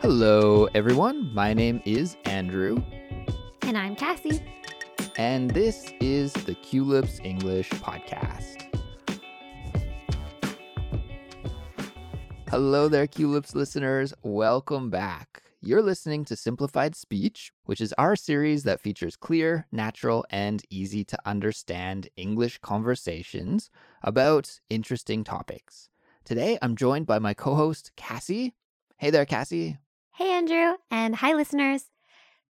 Hello, everyone. My name is Andrew, And I'm Kassy. and this is the Culips English Podcast. Hello there, Culips listeners. Welcome back. You're listening to Simplified Speech, which is our series that features clear, natural, and easy to understand English conversations about interesting topics. Today, I'm joined by my co host, Kassy. Hey there, Kassy. Hey, Andrew, and hi, listeners.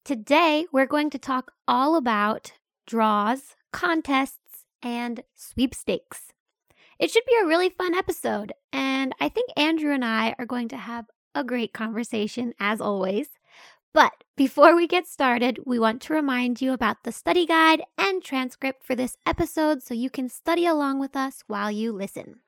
Today, we're going to talk all about draws, contests, and sweepstakes. It should be a really fun episode, and I think Andrew and I are going to have a great conversation as always. But before we get started, we want to remind you about the study guide and transcript for this episode so you can study along with us while you listen.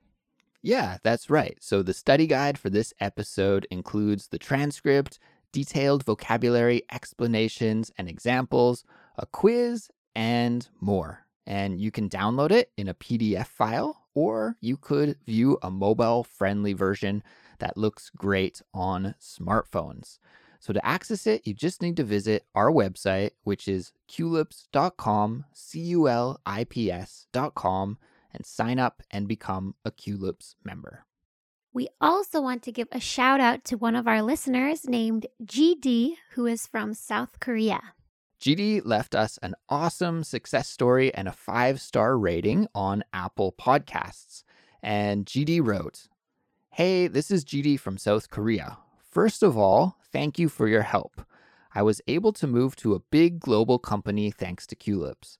Yeah, that's right. So the study guide for this episode includes the transcript, detailed vocabulary explanations and examples, a quiz, and more. And you can download it in a PDF file, or you could view a mobile friendly version that looks great on smartphones. So to access it, you just need to visit our website, which is culips.com, C U L I P S.com, and sign up and become a Culips member. We also want to give a shout out to one of our listeners named GD, who is from South Korea. GD left us an awesome success story and a five star rating on Apple Podcasts. And GD wrote, Hey, this is GD from South Korea. First of all, thank you for your help. I was able to move to a big global company thanks to Culips.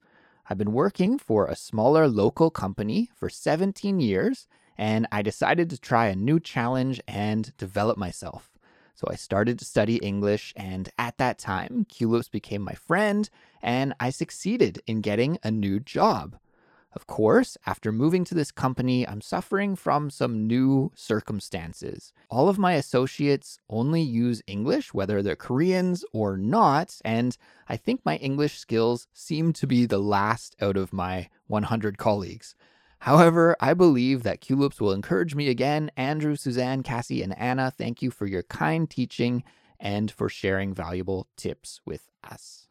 I've been working for a smaller local company for 17 years, and I decided to try a new challenge and develop myself. So I started to study English, and at that time, Culips became my friend, and I succeeded in getting a new job. Of course, after moving to this company, I'm suffering from some new circumstances. All of my associates only use English, whether they're Koreans or not, and I think my English skills seem to be the last out of my 100 colleagues. However, I believe that Culips will encourage me again. Andrew, Suzanne, Kassy, and Anna, thank you for your kind teaching and for sharing valuable tips with us.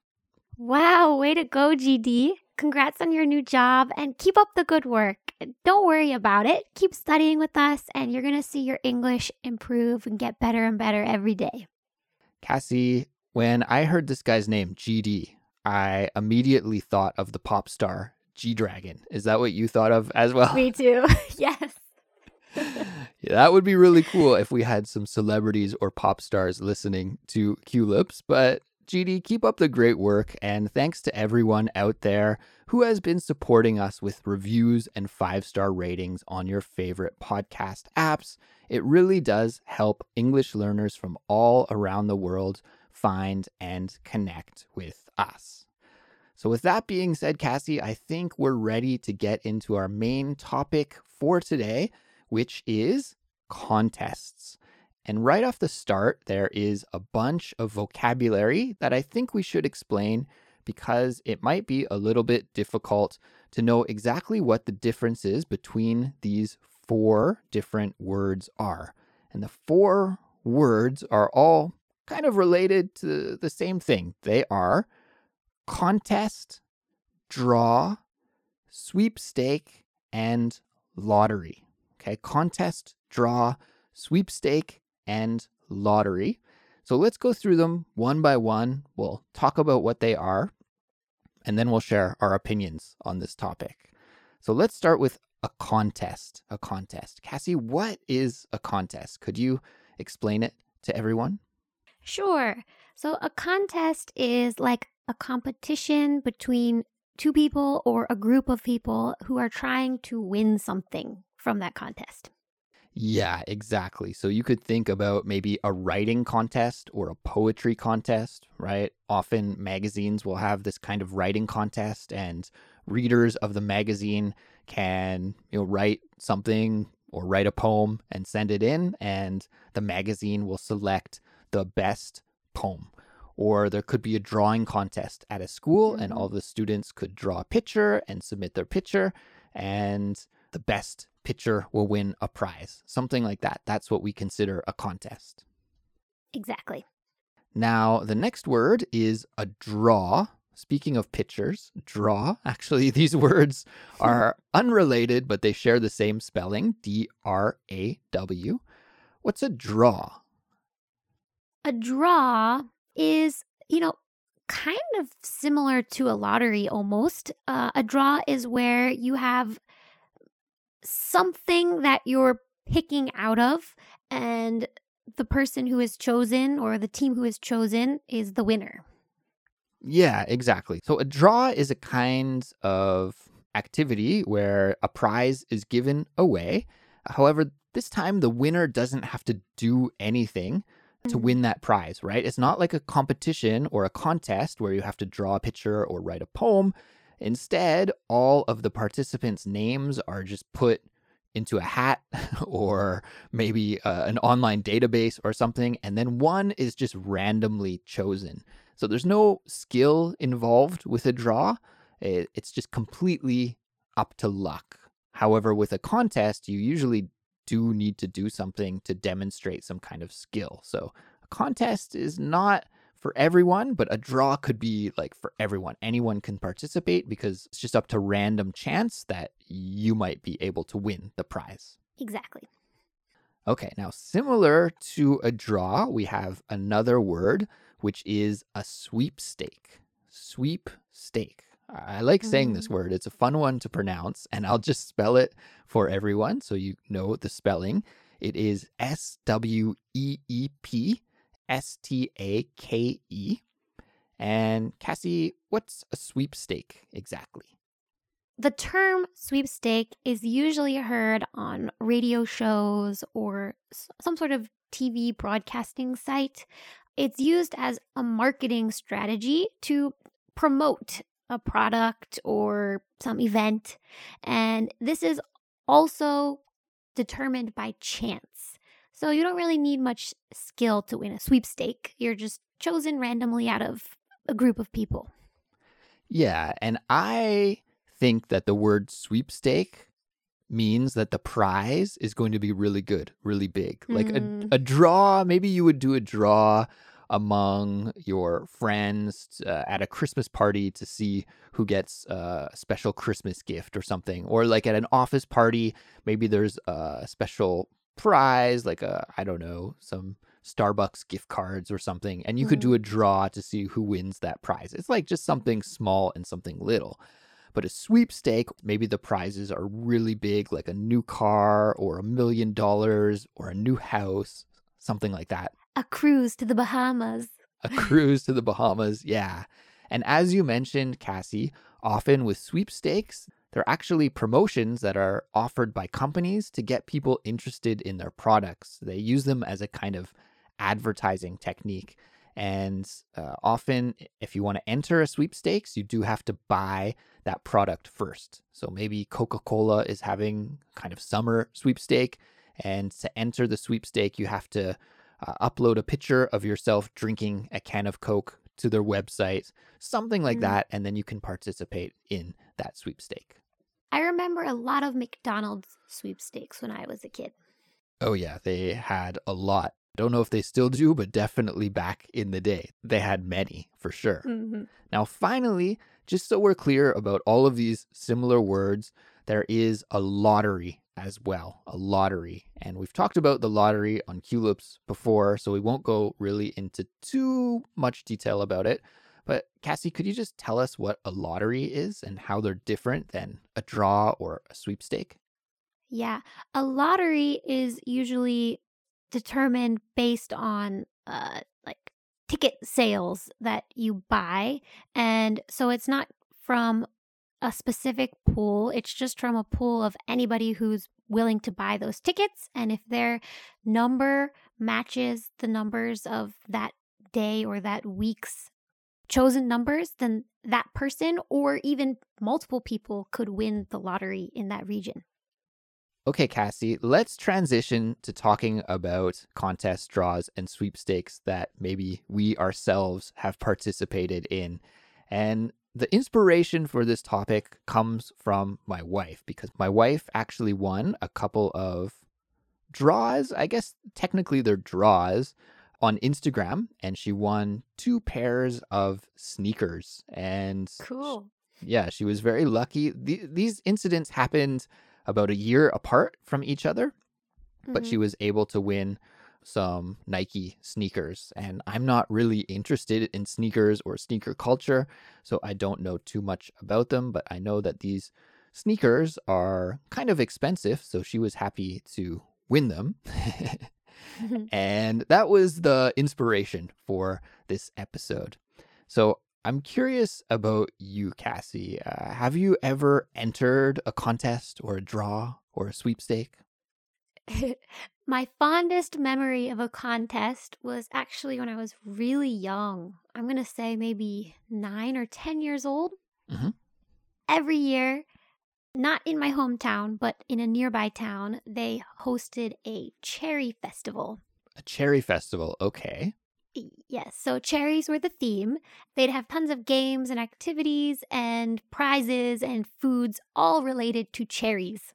Wow, way to go, GD. Congrats on your new job and keep up the good work. Don't worry about it. Keep studying with us, and you're going to see your English improve and get better and better every day. Kassy, when I heard this guy's name, GD, I immediately thought of the pop star G Dragon. Is that what you thought of as well? Me too. yes. Yeah, that would be really cool if we had some celebrities or pop stars listening to Culips. But GD, keep up the great work. And thanks to everyone out there who has been supporting us with reviews and five star ratings on your favorite podcast apps. It really does help English learners from all around the world find and connect with us. So, with that being said, Kassy, I think we're ready to get into our main topic for today, which is contests. And right off the start, there is a bunch of vocabulary that I think we should explain because it might be a little bit difficult to know exactly what the difference is between these four different words are. And the four words are all kind of related to the same thing. They are contest, draw, sweepstake, and lottery. Okay, contest, draw, sweepstake, and lottery. So let's go through them one by one. We'll talk about what they are, and then we'll share our opinions on this topic. So let's start with a contest. A contest. Kassy, what is a contest? Could you explain it to everyone? Sure. So, a contest is like a competition between two people or a group of people who are trying to win something from that contest. Yeah, exactly. So you could think about maybe a writing contest or a poetry contest, right? Often magazines will have this kind of writing contest and readers of the magazine can, you know, write something or write a poem and send it in and the magazine will select the best poem. Or there could be a drawing contest at a school and Mhm. all the students could draw a picture and submit their picture and the best pitcher will win a prize. Something like that. That's what we consider a contest. Exactly. Now, the next word is a draw. Speaking of pictures, draw. Actually, these words are unrelated, but they share the same spelling D R A W. What's a draw? A draw is, you know, kind of similar to a lottery almost. Uh, a draw is where you have something that you're picking out of, and the person who is chosen or the team who is chosen is the winner. Yeah, exactly. So a draw is a kind of activity where a prize is given away. However, this time the winner doesn't have to do anything to Mhm. win that prize, right? It's not like a competition or a contest where you have to draw a picture or write a poem. Instead, all of the participants' names are just put into a hat or maybe uh, an online database or something, and then one is just randomly chosen. So there's no skill involved with a draw, it's just completely up to luck. However, with a contest, you usually do need to do something to demonstrate some kind of skill. So a contest is not for everyone, but a draw could be like for everyone. Anyone can participate because it's just up to random chance that you might be able to win the prize. Exactly. Okay, now similar to a draw, we have another word which is a sweepstake. Sweepstake. I like saying this Mm. word. It's a fun one to pronounce, and I'll just spell it for everyone so you know the spelling. It is S W E E P S T A K E. And Kassy, what's a sweepstake exactly? The term sweepstake is usually heard on radio shows or some sort of TV broadcasting site. It's used as a marketing strategy to promote a product or some event. And this is also determined by chance. So you don't really need much skill to win a sweepstake. You're just chosen randomly out of a group of people. Yeah, and I think that the word sweepstake means that the prize is going to be really good, really big. Like Mm. a, a draw, maybe you would do a draw among your friends uh, at a Christmas party to see who gets uh, a special Christmas gift or something. Or like at an office party, maybe there's a special prize, like a, I don't know, some Starbucks gift cards or something. And you could do mm-hmm. a draw to see who wins that prize. It's like just something small and something little. But a sweepstake, maybe the prizes are really big, like a new car or a million dollars or a new house, something like that. A cruise to the Bahamas. A cruise to the Bahamas, yeah. And as you mentioned, Kassy, often with sweepstakes, they're actually promotions that are offered by companies to get people interested in their products. They use them as a kind of advertising technique. And uh, often, if you want to enter a sweepstakes, you do have to buy that product first. So maybe Coca Cola is having kind of summer sweepstake. And to enter the sweepstake, you have to uh, upload a picture of yourself drinking a can of Coke to their website, something like Mm. that. And then you can participate in that sweepstake. I remember a lot of McDonald's sweepstakes when I was a kid. Oh, yeah, they had a lot. Don't know if they still do, but definitely back in the day, they had many for sure. Mm-hmm. Now, finally, just so we're clear about all of these similar words, there is a lottery as well. A lottery. And we've talked about the lottery on Culips before, so we won't go really into too much detail about it. But Kassy, could you just tell us what a lottery is and how they're different than a draw or a sweepstake? Yeah, a lottery is usually determined based on uh like ticket sales that you buy and so it's not from a specific pool it's just from a pool of anybody who's willing to buy those tickets and if their number matches the numbers of that day or that week's chosen numbers then that person or even multiple people could win the lottery in that region Okay, Kassy, let's transition to talking about contests, draws, and sweepstakes that maybe we ourselves have participated in. And the inspiration for this topic comes from my wife because my wife actually won a couple of draws. I guess technically they're draws on Instagram and she won two pairs of sneakers. And Cool. yeah, she was very lucky. The, these incidents happened about a year apart from each other, but she Mhm. was able to win some Nike sneakers. And I'm not really interested in sneakers or sneaker culture, so I don't know too much about them, but I know that these sneakers are kind of expensive, so she was happy to win them. and that was the inspiration for this episode. So I'm curious about you, Kassy. Uh, have you ever entered a contest or a draw or a sweepstake? My fondest memory of a contest was actually when I was really young. I'm going to say maybe nine or 10 years old. Mhm. Every year, not in my hometown, but in a nearby town, they hosted a cherry festival. A cherry festival. Okay. Yes, so cherries were the theme. They'd have tons of games and activities and prizes and foods all related to cherries.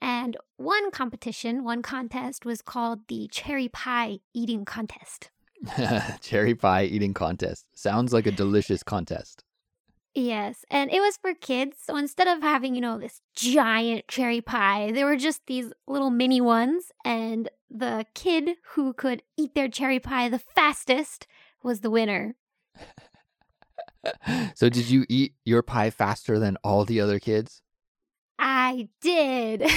And one competition, one contest was called the cherry pie eating contest. cherry pie eating contest. Sounds like a delicious contest. Yes, and it was for kids. So instead of having, you know, this giant cherry pie, there were just these little mini ones. And the kid who could eat their cherry pie the fastest was the winner. so, did you eat your pie faster than all the other kids? I did.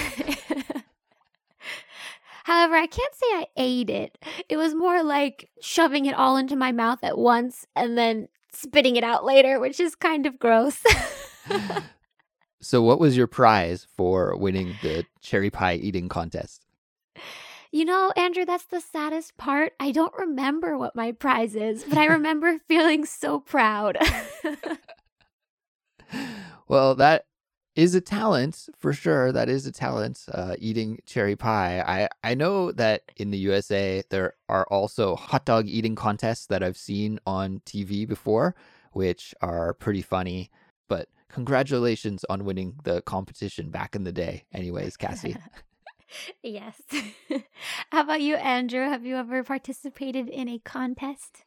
However, I can't say I ate it. It was more like shoving it all into my mouth at once and then spitting it out later, which is kind of gross. so, what was your prize for winning the cherry pie eating contest? you know, Andrew, that's the saddest part. I don't remember what my prize is, but I remember feeling so proud. well, that is a talent for sure. That is a talent, uh, eating cherry pie. I, I know that in the USA, there are also hot dog eating contests that I've seen on TV before, which are pretty funny. But congratulations on winning the competition back in the day, anyways, Kassy. yes. How about you, Andrew? Have you ever participated in a contest?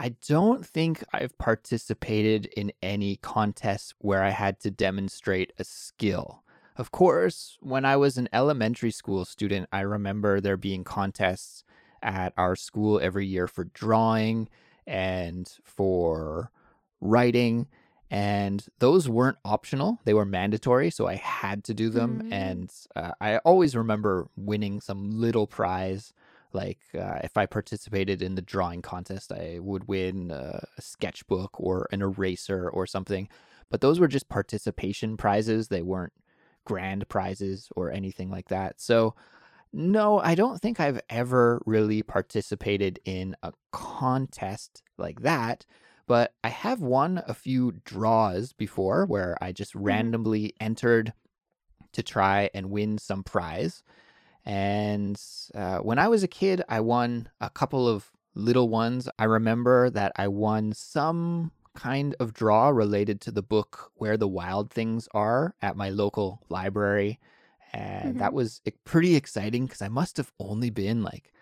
I don't think I've participated in any contests where I had to demonstrate a skill. Of course, when I was an elementary school student, I remember there being contests at our school every year for drawing and for writing. And those weren't optional, they were mandatory. So I had to do them. Mm. And uh, I always remember winning some little prize. Like uh, if I participated in the drawing contest, I would win a sketchbook or an eraser or something. But those were just participation prizes. They weren't grand prizes or anything like that. So, no, I don't think I've ever really participated in a contest like that. But I have won a few draws before where I just randomly entered to try and win some prize. And uh, when I was a kid, I won a couple of little ones. I remember that I won some kind of draw related to the book Where the Wild Things Are at my local library. And that was pretty exciting because I must have only been like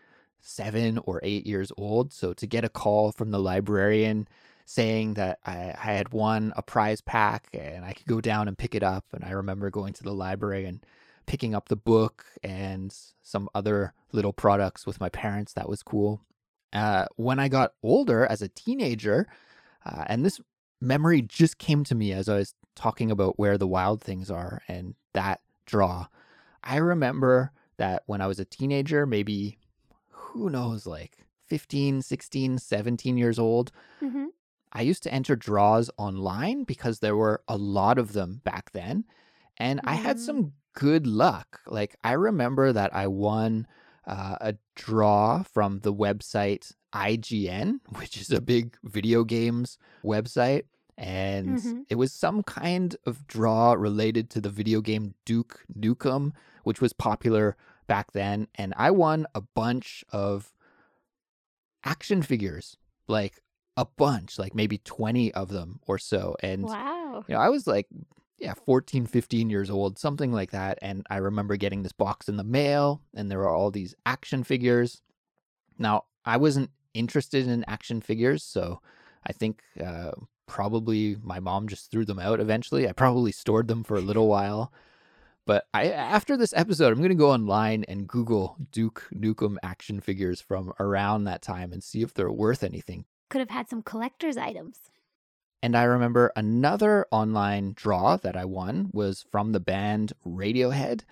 seven or eight years old. So to get a call from the librarian saying that I, I had won a prize pack and I could go down and pick it up. And I remember going to the library and picking up the book and some other little products with my parents. That was cool. Uh, when I got older as a teenager, uh, and this memory just came to me as I was talking about where the wild things are and that draw. I remember that when I was a teenager, maybe who knows, like 15, 16, 17 years old, Mm-hmm. I used to enter draws online because there were a lot of them back then. And I had Mm. some good luck. Like, I remember that I won uh, a draw from the website IGN, which is a big video games website. And Mhm. it was some kind of draw related to the video game Duke Nukem, which was popular back then. And I won a bunch of action figures, like a bunch, like maybe 20 of them or so. And Wow. you know, I was like, yeah, 14, 15 years old, something like that. And I remember getting this box in the mail, and there were all these action figures. Now, I wasn't interested in action figures, so I think uh, probably my mom just threw them out eventually. I probably stored them for a little while. But I after this episode, I'm going to go online and Google Duke Nukem action figures from around that time and see if they're worth anything. Could have had some collector's items. And I remember another online draw that I won was from the band Radiohead.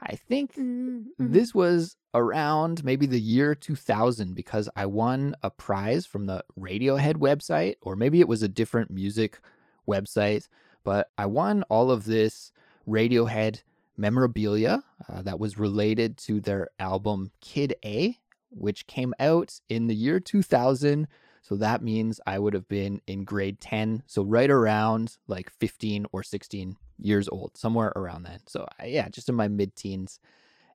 I think Mm-hmm. this was around maybe the year 2000 because I won a prize from the Radiohead website, or maybe it was a different music website, but I won all of this Radiohead memorabilia uh, that was related to their album Kid A, which came out in the year 2000. So that means I would have been in grade 10. So right around like 15 or 16 years old, somewhere around then. So I- yeah, just in my mid teens.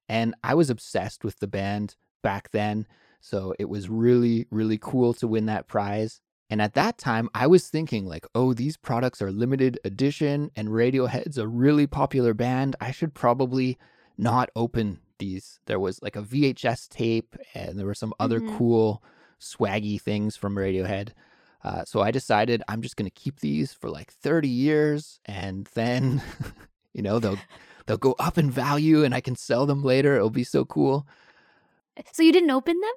And I was obsessed with the band back then. So it was really, really cool to win that prize. And at that time, I was thinking, like, oh, these products are limited edition and Radiohead's a really popular band. I should probably not open these. There was like a VHS tape and there were some other Mhm. cool, swaggy things from Radiohead. Uh, so I decided I'm just going to keep these for like 30 years and then, you know, they'll. They'll go up in value and I can sell them later. It'll be so cool. So you didn't open them?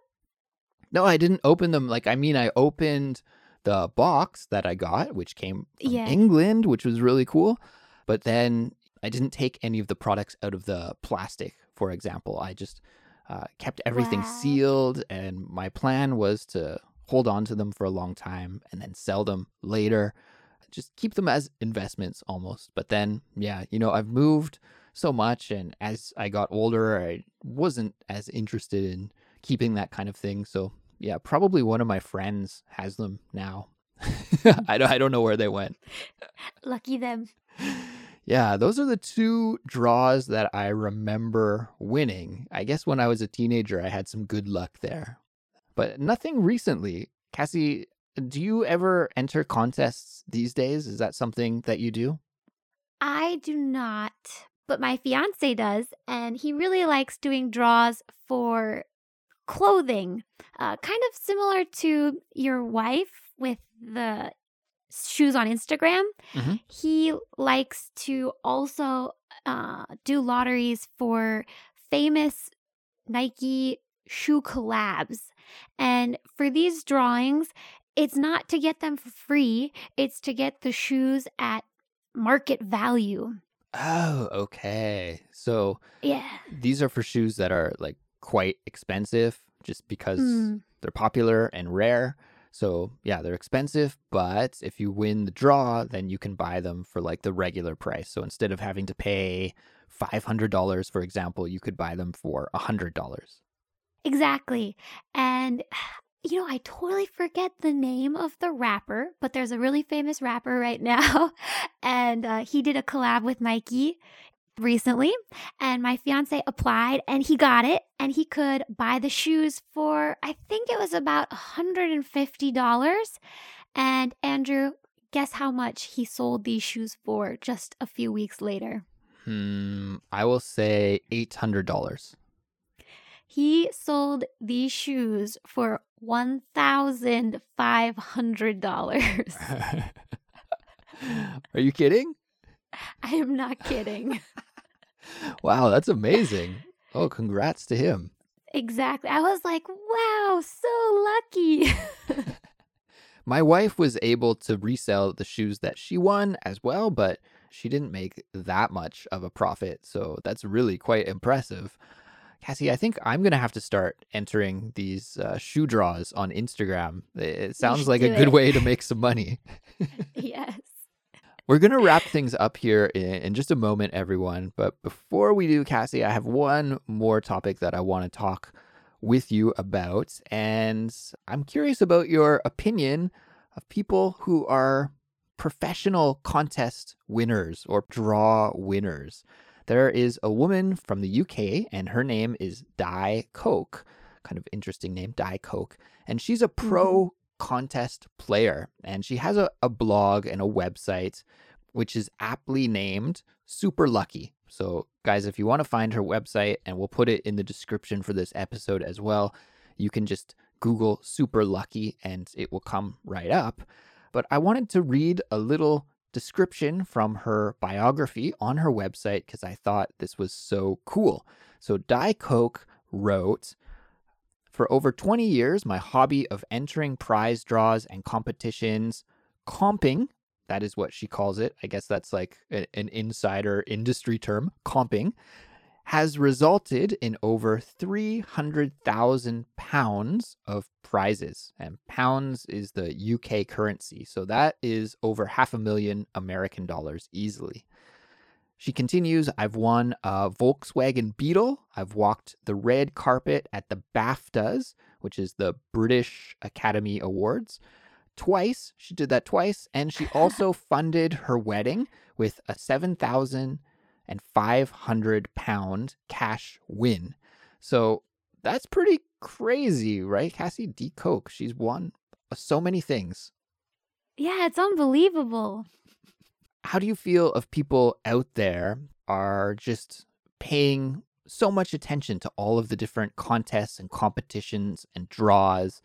No, I didn't open them. Like, I mean, I opened the box that I got, which came from Yeah. England, which was really cool. But then I didn't take any of the products out of the plastic, for example. I just uh, kept everything Wow. sealed. And my plan was to hold on to them for a long time and then sell them later. Just keep them as investments almost. But then, yeah, you know, I've moved so much. And as I got older, I wasn't as interested in keeping that kind of thing. So yeah, probably one of my friends has them now. I don't I don't know where they went. Lucky them. Yeah, those are the two draws that I remember winning. I guess when I was a teenager I had some good luck there. But nothing recently. Kassy, do you ever enter contests these days? Is that something that you do? I do not, but my fiance does, and he really likes doing draws for clothing, uh, kind of similar to your wife with the shoes on Instagram. Mhm. He likes to also uh, do lotteries for famous Nike shoe collabs. And for these drawings, it's not to get them for free, it's to get the shoes at market value. Oh, okay. So Yeah. these are for shoes that are like quite expensive just because Mm. they're popular and rare. So, yeah, they're expensive, but if you win the draw, then you can buy them for like the regular price. So instead of having to pay $500, for example, you could buy them for $100. Exactly. And you know, I totally forget the name of the rapper, but there's a really famous rapper right now, and uh, he did a collab with Nike recently. And my fiance applied, and he got it, and he could buy the shoes for I think it was about $150. And Andrew, guess how much he sold these shoes for just a few weeks later? Hmm, I will say $800. He sold these shoes for $1,500. Are you kidding? I am not kidding. Wow, that's amazing. Oh, congrats to him. exactly. I was like, wow, so lucky. My wife was able to resell the shoes that she won as well, but she didn't make that much of a profit. So that's really quite impressive. Kassy, I think I'm going to have to start entering these uh, shoe draws on Instagram. It sounds like a good it. way to make some money. yes. We're going to wrap things up here in, in just a moment, everyone. But before we do, Kassy, I have one more topic that I want to talk with you about. And I'm curious about your opinion of people who are professional contest winners or draw winners. There is a woman from the UK, and her name is Di Coke. Kind of interesting name, Di Coke. And she's a pro mm-hmm. Contest player. And she has a, a blog and a website, which is aptly named Super Lucky. So, guys, if you want to find her website, and we'll put it in the description for this episode as well, you can just Google super lucky and it will come right up. But I wanted to read a little description from her biography on her website because I thought this was so cool. So Di Coke wrote, for over 20 years, my hobby of entering prize draws and competitions, comping, that is what she calls it. I guess that's like a, an insider industry term, comping, has resulted in over 300,000 pounds of prizes. And pounds is the UK currency. So that is over half a million American dollars easily. She continues I've won a Volkswagen Beetle. I've walked the red carpet at the BAFTAs, which is the British Academy Awards. Twice. She did that twice. And she also funded her wedding with a 7,500 pound cash win. So that's pretty crazy, right? Kassy Di Coke. She's won so many things. Yeah, it's unbelievable how do you feel of people out there are just paying so much attention to all of the different contests and competitions and draws?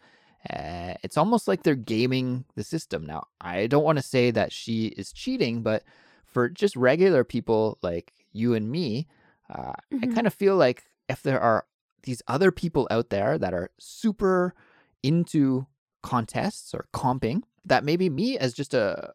Uh, it's almost like they're gaming the system. Now, I don't want to say that she is cheating, but for just regular people like you and me, uh, mm-hmm. I kind of feel like if there are these other people out there that are super into contests or comping, that maybe me as just a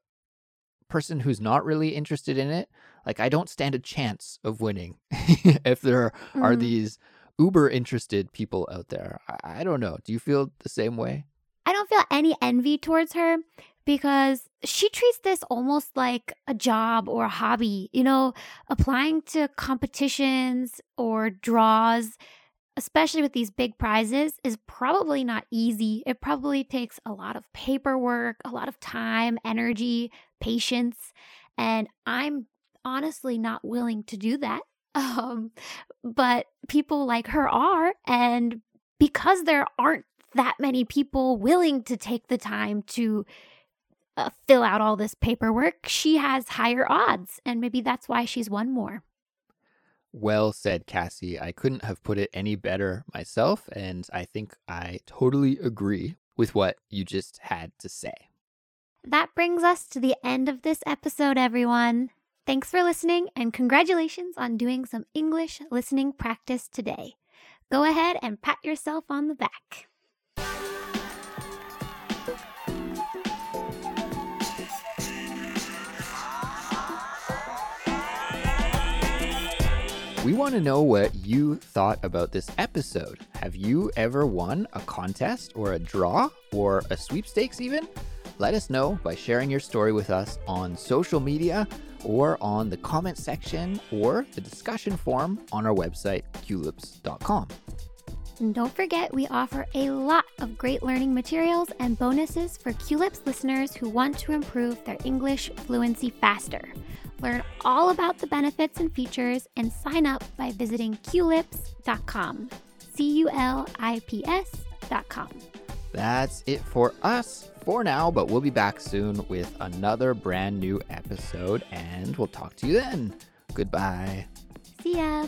person who's not really interested in it, like I don't stand a chance of winning if there mm. are these uber interested people out there. I, I don't know. Do you feel the same way? I don't feel any envy towards her because she treats this almost like a job or a hobby. You know, applying to competitions or draws especially with these big prizes, is probably not easy. It probably takes a lot of paperwork, a lot of time, energy, patience. And I'm honestly not willing to do that. Um, but people like her are. And because there aren't that many people willing to take the time to uh, fill out all this paperwork, she has higher odds. And maybe that's why she's won more. Well said, Kassy. I couldn't have put it any better myself, and I think I totally agree with what you just had to say. That brings us to the end of this episode, everyone. Thanks for listening, and congratulations on doing some English listening practice today. Go ahead and pat yourself on the back. We want to know what you thought about this episode. Have you ever won a contest or a draw or a sweepstakes even? Let us know by sharing your story with us on social media or on the comment section or the discussion forum on our website, culips.com. And don't forget, we offer a lot of great learning materials and bonuses for Culips listeners who want to improve their English fluency faster. Learn all about the benefits and features and sign up by visiting culips.com. C U L I P S.com. That's it for us for now, but we'll be back soon with another brand new episode and we'll talk to you then. Goodbye. See ya.